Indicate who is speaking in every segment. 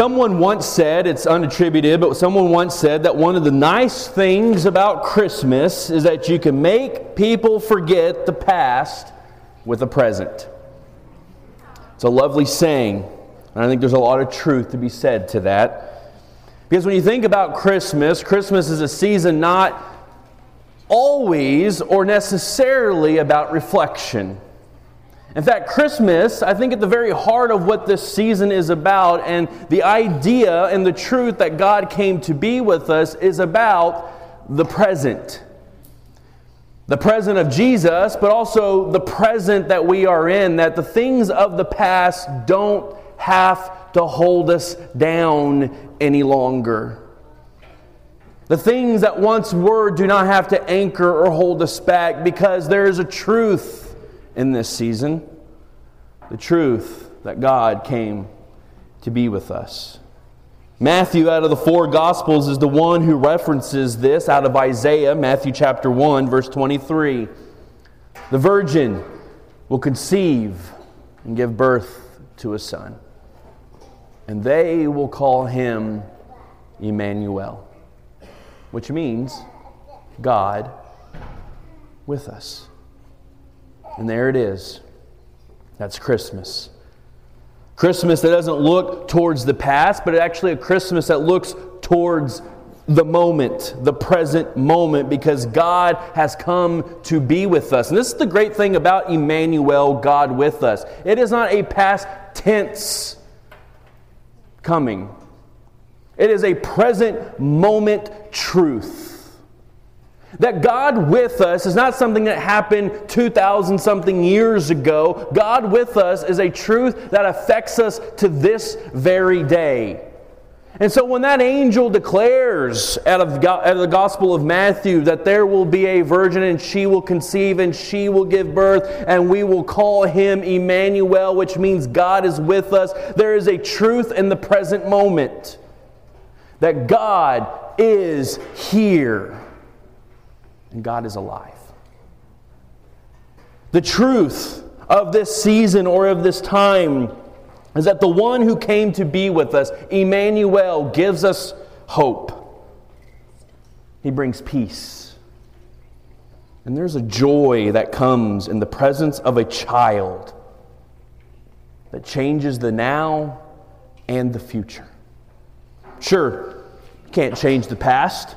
Speaker 1: someone once said, it's unattributed, but someone once said that one of the nice things about Christmas is that you can make people forget the past with the present. It's a lovely saying, and I think there's a lot of truth to be said to that. Because when you think about Christmas, Christmas is a season not always or necessarily about reflection. In fact, Christmas, I think at the very heart of what this season is about, and the idea and the truth that God came to be with us is about the present. The present of Jesus, but also the present that we are in, that the things of the past don't have to hold us down any longer. The things that once were do not have to anchor or hold us back because there is a truth in this season the truth that God came to be with us. Matthew, out of the four Gospels, is the one who references this out of Isaiah, Matthew chapter 1, verse 23. The virgin will conceive and give birth to a son, and they will call him Emmanuel, which means God with us. And there it is. That's Christmas. Christmas that doesn't look towards the past, but actually a Christmas that looks towards the moment, the present moment, because God has come to be with us. And this is the great thing about Emmanuel, God with us. It is not a past tense coming, it is a present moment truth. That God with us is not something that happened 2,000 something years ago. God with us is a truth that affects us to this very day. And so when that angel declares out of, out of the Gospel of Matthew that there will be a virgin and she will conceive and she will give birth and we will call him Emmanuel, which means God is with us, there is a truth in the present moment that God is here and God is alive. The truth of this season or of this time is that the one who came to be with us, Emmanuel, gives us hope. He brings peace. And there's a joy that comes in the presence of a child that changes the now and the future. Sure, you can't change the past.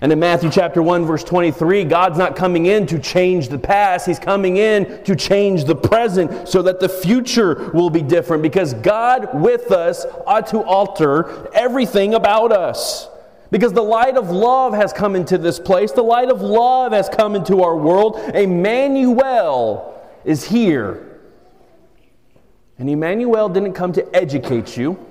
Speaker 1: And in Matthew chapter 1 verse 23, God's not coming in to change the past, he's coming in to change the present so that the future will be different because God with us ought to alter everything about us. Because the light of love has come into this place, the light of love has come into our world. Emmanuel is here. And Emmanuel didn't come to educate you.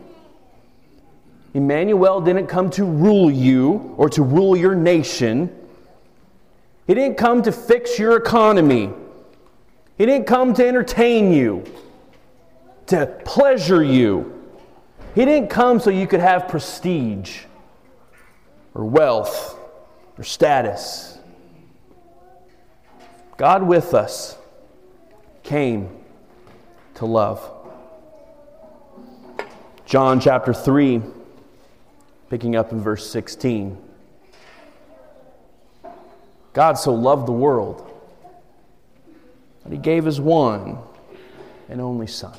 Speaker 1: Emmanuel didn't come to rule you or to rule your nation. He didn't come to fix your economy. He didn't come to entertain you, to pleasure you. He didn't come so you could have prestige or wealth or status. God with us came to love. John chapter 3 picking up in verse 16. God so loved the world that he gave his one and only Son.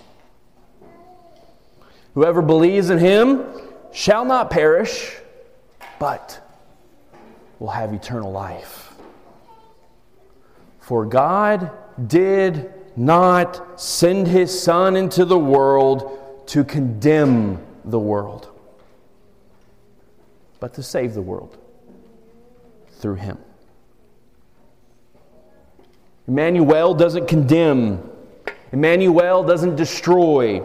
Speaker 1: Whoever believes in him shall not perish, but will have eternal life. For God did not send his Son into the world to condemn the world but to save the world through him. Emmanuel doesn't condemn, Emmanuel doesn't destroy.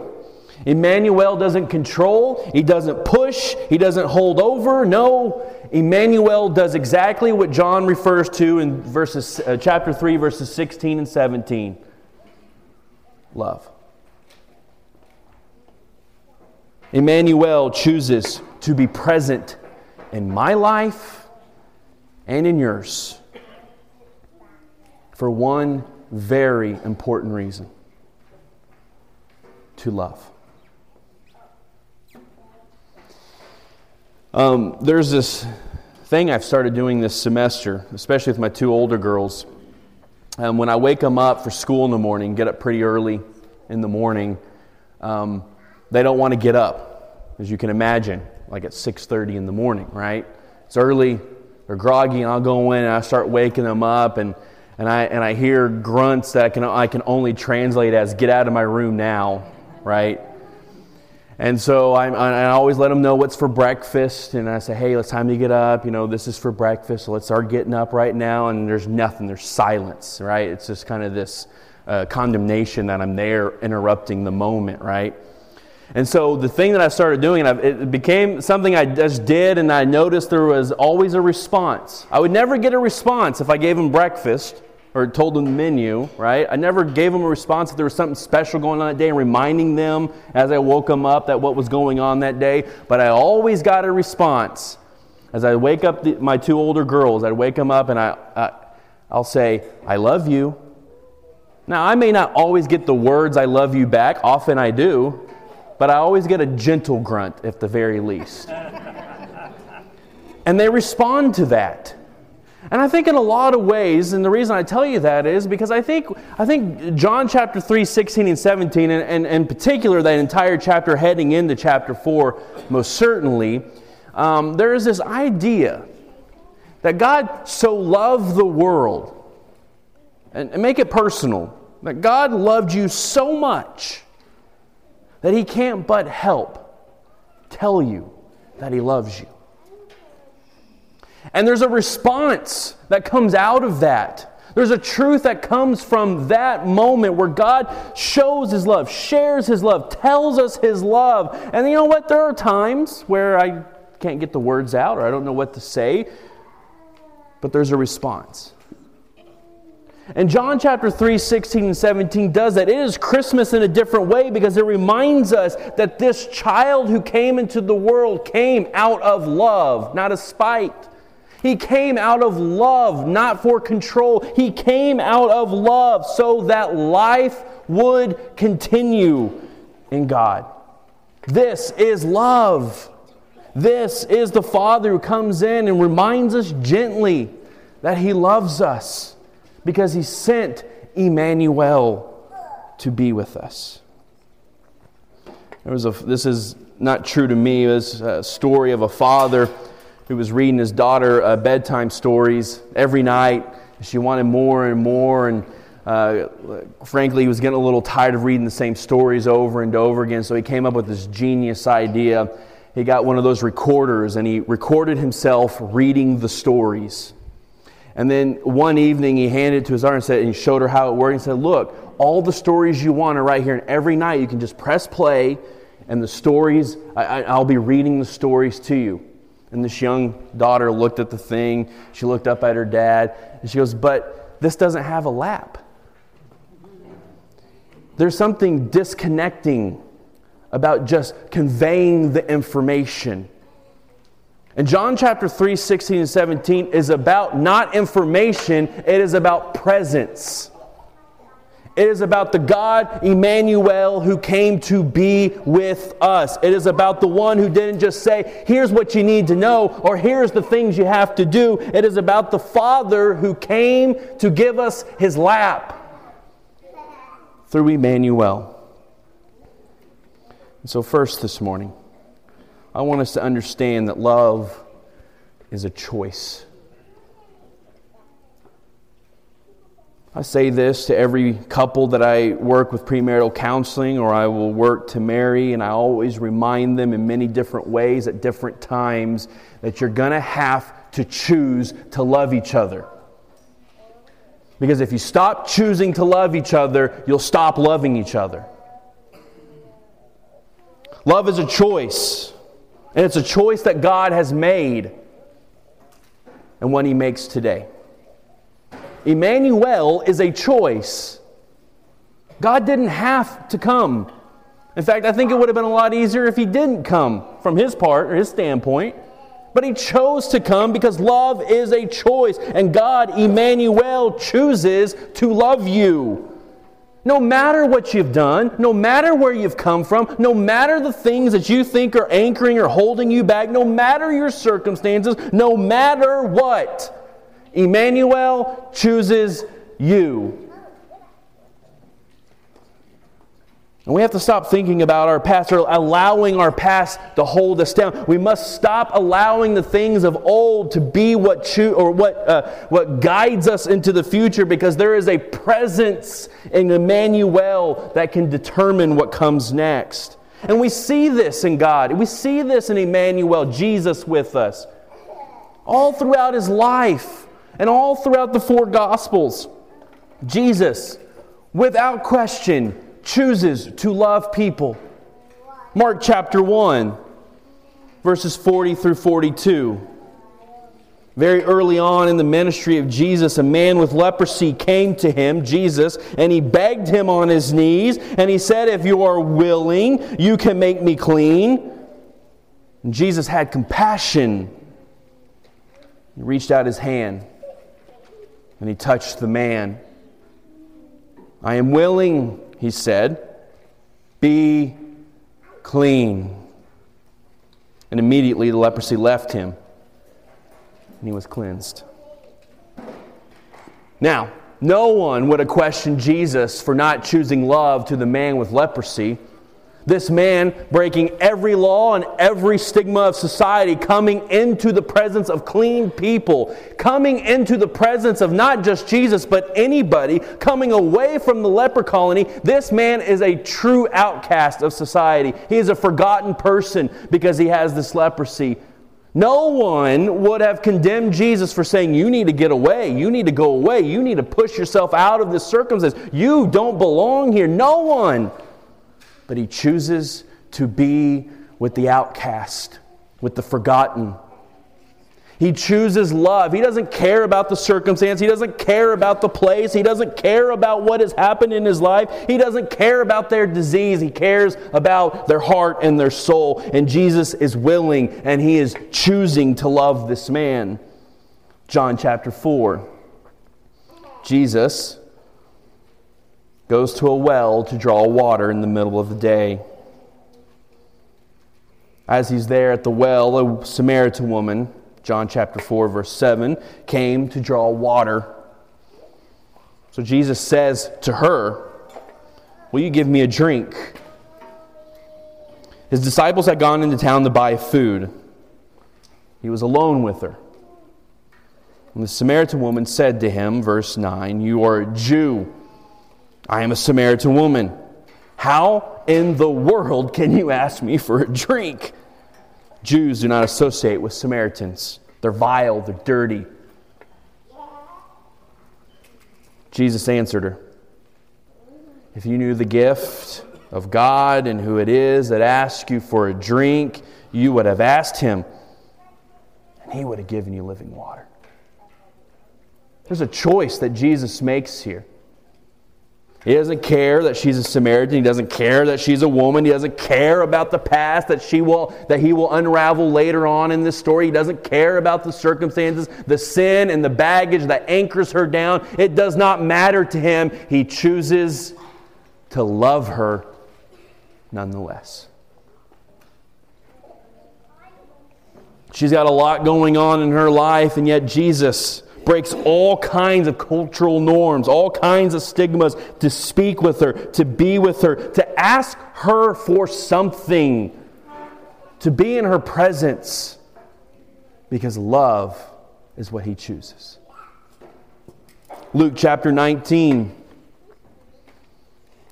Speaker 1: Emmanuel doesn't control, he doesn't push, he doesn't hold over. No, Emmanuel does exactly what John refers to in verses uh, chapter 3 verses 16 and 17. Love. Emmanuel chooses to be present in my life and in yours for one very important reason to love. Um, there's this thing I've started doing this semester, especially with my two older girls. Um, when I wake them up for school in the morning, get up pretty early in the morning, um, they don't want to get up, as you can imagine, like at 6:30 in the morning, right? It's early, they're groggy, and I'll go in and I start waking them up, and, and, I, and I hear grunts that I can, I can only translate as "Get out of my room now," right? And so I, I, always let them know what's for breakfast. And I say, hey, it's time to get up. You know, this is for breakfast. So let's start getting up right now. And there's nothing, there's silence, right? It's just kind of this uh, condemnation that I'm there interrupting the moment, right? And so the thing that I started doing, and it became something I just did, and I noticed there was always a response. I would never get a response if I gave them breakfast or told them the menu, right? I never gave them a response if there was something special going on that day and reminding them as I woke them up that what was going on that day. But I always got a response. As I wake up the, my two older girls, I'd wake them up and I, I, I'll say, I love you. Now, I may not always get the words I love you back, often I do, but I always get a gentle grunt at the very least. and they respond to that. And I think in a lot of ways, and the reason I tell you that is because I think, I think John chapter 3, 16 and 17, and, and, and in particular that entire chapter heading into chapter 4, most certainly, um, there is this idea that God so loved the world, and, and make it personal, that God loved you so much that He can't but help tell you that He loves you. And there's a response that comes out of that. There's a truth that comes from that moment where God shows His love, shares His love, tells us His love. And you know what? There are times where I can't get the words out or I don't know what to say, but there's a response. And John chapter 3, 16 and 17 does that. It is Christmas in a different way because it reminds us that this child who came into the world came out of love, not of spite. He came out of love, not for control. He came out of love so that life would continue in God. This is love. This is the Father who comes in and reminds us gently that He loves us because He sent Emmanuel to be with us. There was a, this is not true to me. It was a story of a father who was reading his daughter uh, bedtime stories every night. She wanted more and more, and uh, frankly, he was getting a little tired of reading the same stories over and over again, so he came up with this genius idea. He got one of those recorders and he recorded himself reading the stories. And then one evening he handed it to his daughter and, said, and showed her how it worked and said, Look, all the stories you want are right here. And every night you can just press play, and the stories, I, I'll be reading the stories to you. And this young daughter looked at the thing. She looked up at her dad, and she goes, But this doesn't have a lap. There's something disconnecting about just conveying the information. And John chapter 3, 16 and 17 is about not information, it is about presence. It is about the God Emmanuel who came to be with us. It is about the one who didn't just say, here's what you need to know, or here's the things you have to do. It is about the Father who came to give us his lap through Emmanuel. And so, first this morning, I want us to understand that love is a choice. I say this to every couple that I work with premarital counseling or I will work to marry, and I always remind them in many different ways at different times that you're going to have to choose to love each other. Because if you stop choosing to love each other, you'll stop loving each other. Love is a choice, and it's a choice that God has made and one He makes today. Emmanuel is a choice. God didn't have to come. In fact, I think it would have been a lot easier if he didn't come from his part or his standpoint. But he chose to come because love is a choice. And God, Emmanuel, chooses to love you. No matter what you've done, no matter where you've come from, no matter the things that you think are anchoring or holding you back, no matter your circumstances, no matter what, Emmanuel chooses you. And we have to stop thinking about our past or allowing our past to hold us down. We must stop allowing the things of old to be what cho- or what uh, what guides us into the future because there is a presence in Emmanuel that can determine what comes next. And we see this in God. We see this in Emmanuel, Jesus with us. All throughout his life and all throughout the four gospels. Jesus, without question, chooses to love people. Mark chapter 1, verses 40 through 42. Very early on in the ministry of Jesus, a man with leprosy came to him, Jesus, and he begged him on his knees, and he said, If you are willing, you can make me clean. And Jesus had compassion. He reached out his hand and he touched the man. I am willing, he said, be clean. And immediately the leprosy left him, and he was cleansed. Now, no one would have questioned Jesus for not choosing love to the man with leprosy. This man breaking every law and every stigma of society, coming into the presence of clean people, coming into the presence of not just Jesus, but anybody, coming away from the leper colony. This man is a true outcast of society. He is a forgotten person because he has this leprosy. No one would have condemned Jesus for saying, You need to get away. You need to go away. You need to push yourself out of this circumstance. You don't belong here. No one but he chooses to be with the outcast, with the forgotten. He chooses love. He doesn't care about the circumstance. He doesn't care about the place. He doesn't care about what has happened in his life. He doesn't care about their disease. He cares about their heart and their soul. And Jesus is willing and he is choosing to love this man. John chapter 4. Jesus goes to a well to draw water in the middle of the day. As he's there at the well, a Samaritan woman, John chapter 4, verse 7, came to draw water. So Jesus says to her, Will you give me a drink? His disciples had gone into town to buy food. He was alone with her. And the Samaritan woman said to him, verse 9, You are a Jew I am a Samaritan woman. How in the world can you ask me for a drink? Jews do not associate with Samaritans. They're vile, they're dirty. Jesus answered her If you knew the gift of God and who it is that asks you for a drink, you would have asked him, and he would have given you living water. There's a choice that Jesus makes here. He doesn't care that she's a Samaritan. He doesn't care that she's a woman. He doesn't care about the past that she will that he will unravel later on in this story. He doesn't care about the circumstances, the sin and the baggage that anchors her down. It does not matter to him. He chooses to love her nonetheless. She's got a lot going on in her life, and yet Jesus breaks all kinds of cultural norms, all kinds of stigmas to speak with her, to be with her, to ask her for something, to be in her presence, because love is what he chooses. Luke chapter 19.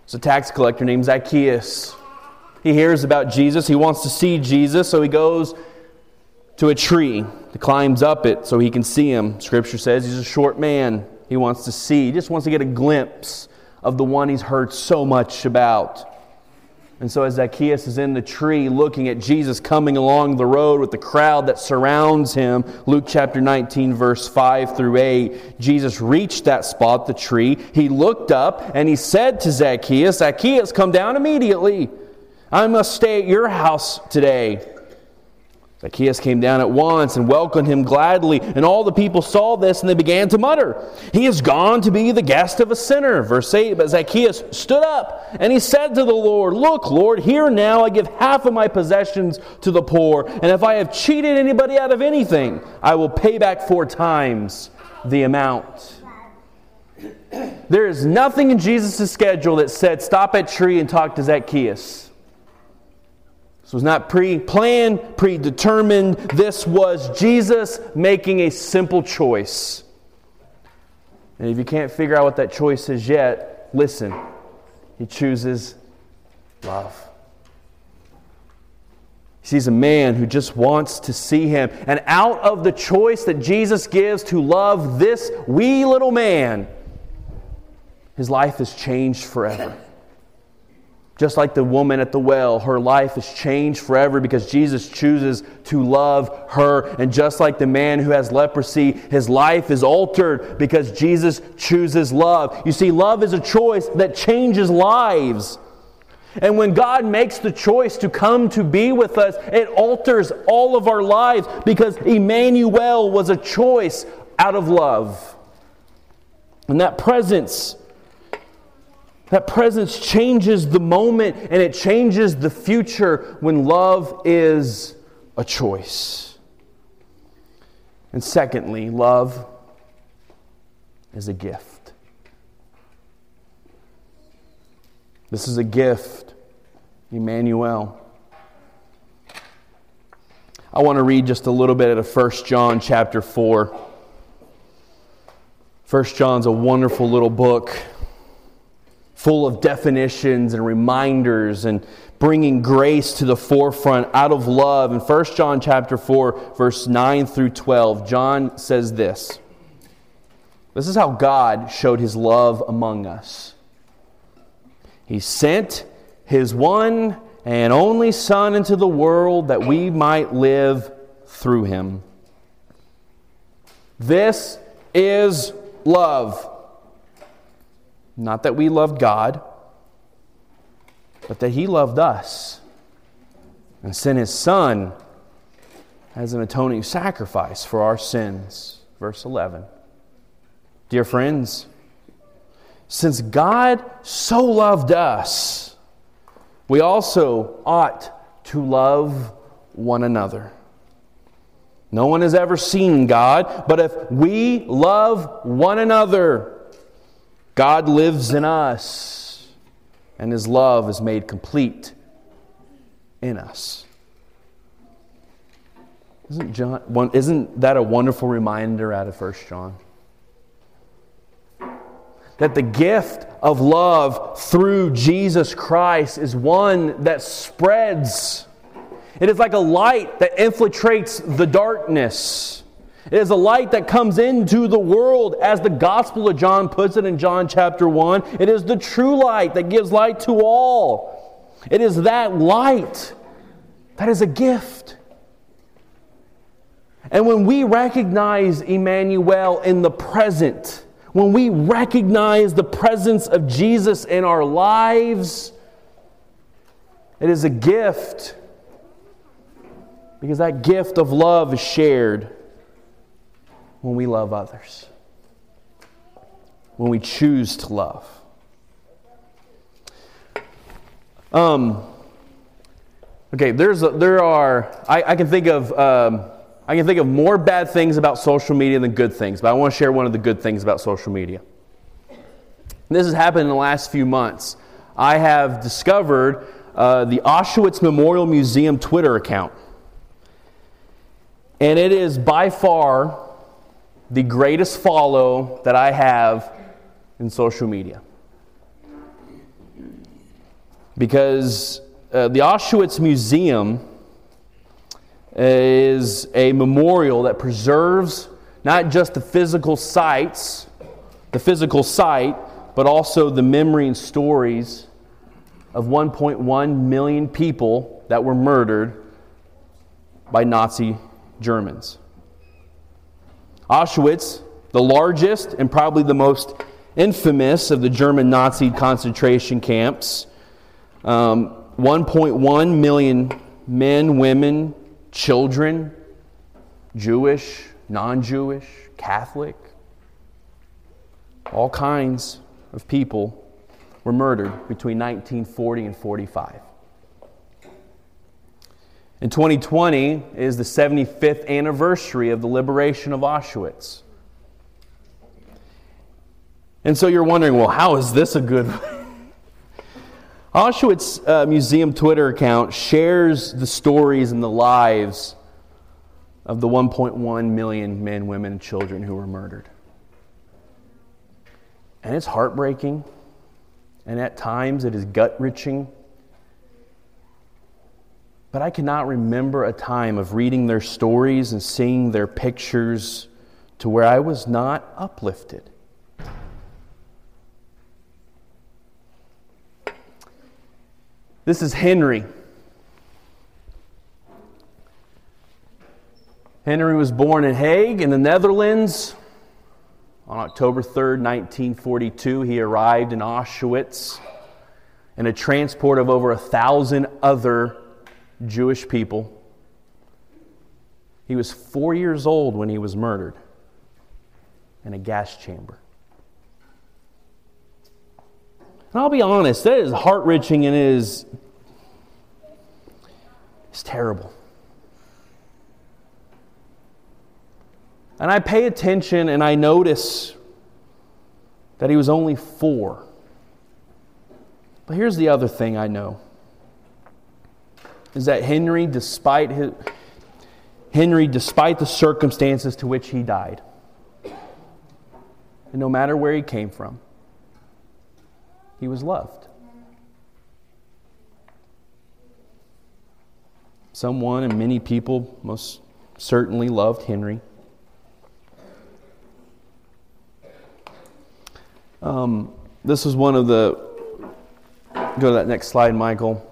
Speaker 1: It's a tax collector named Zacchaeus. He hears about Jesus. He wants to see Jesus, so he goes to a tree. He climbs up it so he can see him. Scripture says he's a short man. He wants to see, he just wants to get a glimpse of the one he's heard so much about. And so, as Zacchaeus is in the tree looking at Jesus coming along the road with the crowd that surrounds him, Luke chapter 19, verse 5 through 8, Jesus reached that spot, the tree. He looked up and he said to Zacchaeus, Zacchaeus, come down immediately. I must stay at your house today. Zacchaeus came down at once and welcomed him gladly, and all the people saw this and they began to mutter, He is gone to be the guest of a sinner. Verse 8 But Zacchaeus stood up and he said to the Lord, Look, Lord, here now I give half of my possessions to the poor, and if I have cheated anybody out of anything, I will pay back four times the amount. There is nothing in Jesus' schedule that said, Stop at tree and talk to Zacchaeus. This was not pre planned, predetermined. This was Jesus making a simple choice. And if you can't figure out what that choice is yet, listen. He chooses love. He sees a man who just wants to see him. And out of the choice that Jesus gives to love this wee little man, his life is changed forever. Just like the woman at the well, her life is changed forever because Jesus chooses to love her. And just like the man who has leprosy, his life is altered because Jesus chooses love. You see, love is a choice that changes lives. And when God makes the choice to come to be with us, it alters all of our lives because Emmanuel was a choice out of love. And that presence that presence changes the moment and it changes the future when love is a choice. And secondly, love is a gift. This is a gift, Emmanuel. I want to read just a little bit of 1 John chapter 4. 1 John's a wonderful little book full of definitions and reminders and bringing grace to the forefront out of love. In 1 John chapter 4 verse 9 through 12, John says this. This is how God showed his love among us. He sent his one and only son into the world that we might live through him. This is love. Not that we loved God, but that He loved us and sent His Son as an atoning sacrifice for our sins. Verse 11. Dear friends, since God so loved us, we also ought to love one another. No one has ever seen God, but if we love one another, God lives in us, and his love is made complete in us. Isn't, John, isn't that a wonderful reminder out of 1 John? That the gift of love through Jesus Christ is one that spreads. It is like a light that infiltrates the darkness. It is a light that comes into the world, as the Gospel of John puts it in John chapter 1. It is the true light that gives light to all. It is that light that is a gift. And when we recognize Emmanuel in the present, when we recognize the presence of Jesus in our lives, it is a gift because that gift of love is shared when we love others, when we choose to love. Um, okay, there's a, there are I, I, can think of um, I can think of more bad things about social media than good things, but I want to share one of the good things about social media. And this has happened in the last few months. I have discovered uh, the Auschwitz Memorial Museum Twitter account, and it is by far the greatest follow that I have in social media. Because uh, the Auschwitz Museum is a memorial that preserves not just the physical sites, the physical site, but also the memory and stories of 1.1 million people that were murdered by Nazi Germans. Auschwitz, the largest and probably the most infamous of the German Nazi concentration camps, um, 1.1 million men, women, children, Jewish, non Jewish, Catholic, all kinds of people were murdered between 1940 and 45. In 2020 is the 75th anniversary of the liberation of Auschwitz. And so you're wondering, well, how is this a good Auschwitz uh, Museum Twitter account shares the stories and the lives of the 1.1 million men, women, and children who were murdered. And it's heartbreaking, and at times it is gut wrenching. But I cannot remember a time of reading their stories and seeing their pictures to where I was not uplifted. This is Henry. Henry was born in Hague in the Netherlands on October 3rd, 1942. He arrived in Auschwitz in a transport of over a thousand other Jewish people. He was four years old when he was murdered in a gas chamber. And I'll be honest, that is heart wrenching and it is it's terrible. And I pay attention and I notice that he was only four. But here's the other thing I know is that Henry, despite his, Henry, despite the circumstances to which he died, and no matter where he came from, he was loved. Someone and many people most certainly loved Henry. Um, this was one of the. Go to that next slide, Michael.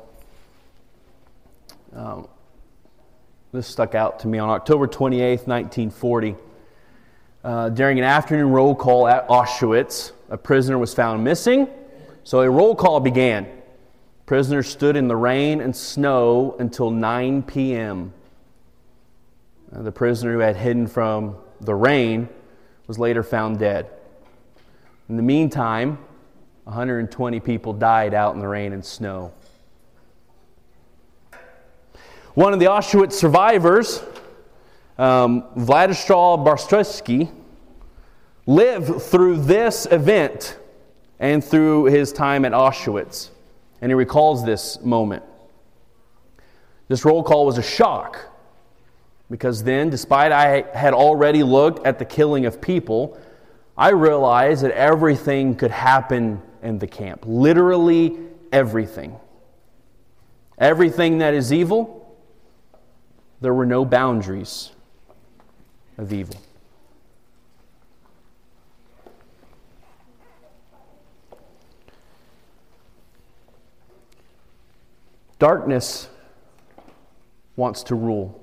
Speaker 1: Um, this stuck out to me on October 28th, 1940. Uh, during an afternoon roll call at Auschwitz, a prisoner was found missing so a roll call began. Prisoners stood in the rain and snow until 9 p.m. The prisoner who had hidden from the rain was later found dead. In the meantime, 120 people died out in the rain and snow. One of the Auschwitz survivors, um, Vladislav Bartoszewski, lived through this event and through his time at Auschwitz. And he recalls this moment. This roll call was a shock because then, despite I had already looked at the killing of people, I realized that everything could happen in the camp. Literally everything. Everything that is evil, there were no boundaries of evil. Darkness wants to rule.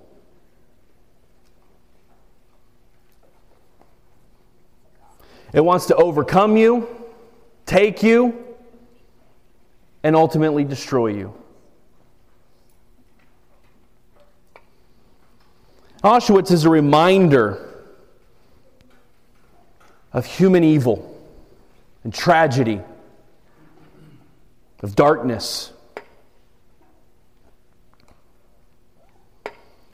Speaker 1: It wants to overcome you, take you, and ultimately destroy you. Auschwitz is a reminder of human evil and tragedy, of darkness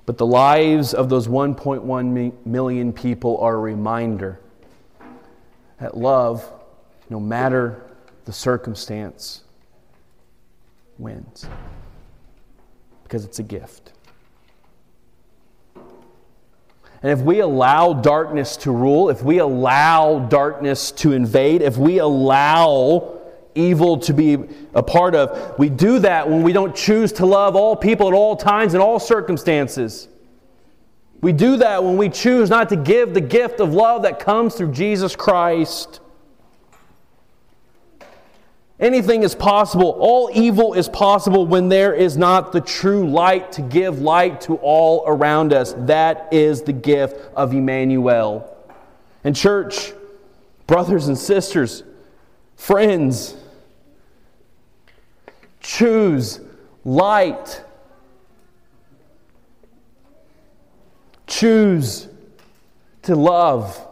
Speaker 1: But the lives of those 1.1 million people are a reminder that love, no matter the circumstance, wins. Because it's a gift. And if we allow darkness to rule, if we allow darkness to invade, if we allow evil to be a part of. We do that when we don't choose to love all people at all times and all circumstances. We do that when we choose not to give the gift of love that comes through Jesus Christ. Anything is possible. All evil is possible when there is not the true light to give light to all around us. That is the gift of Emmanuel. And, church, brothers and sisters, friends, Choose light. choose to love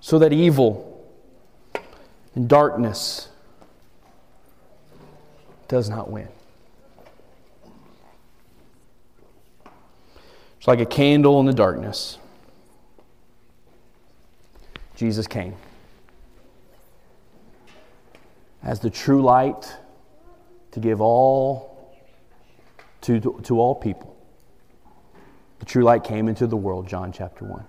Speaker 1: so that evil and darkness does not win. It's like a candle in the darkness. Jesus came as the true light to give all to, to, to all people. The true light came into the world, John chapter 1.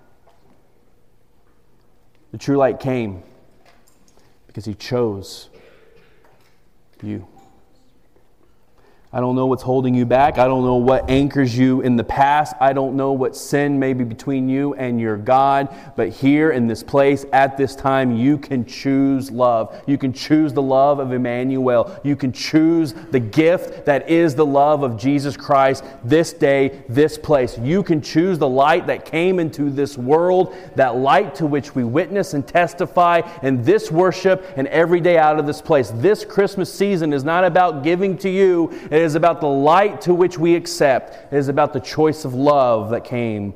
Speaker 1: The true light came because he chose you. I don't know what's holding you back. I don't know what anchors you in the past. I don't know what sin may be between you and your God. But here in this place, at this time, you can choose love. You can choose the love of Emmanuel. You can choose the gift that is the love of Jesus Christ this day, this place. You can choose the light that came into this world, that light to which we witness and testify in this worship and every day out of this place. This Christmas season is not about giving to you. It is about the light to which we accept. It is about the choice of love that came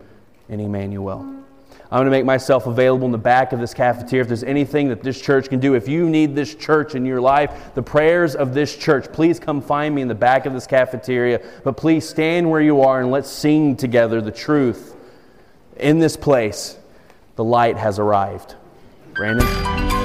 Speaker 1: in Emmanuel. I'm going to make myself available in the back of this cafeteria. If there's anything that this church can do, if you need this church in your life, the prayers of this church, please come find me in the back of this cafeteria. But please stand where you are and let's sing together the truth. In this place, the light has arrived. Brandon?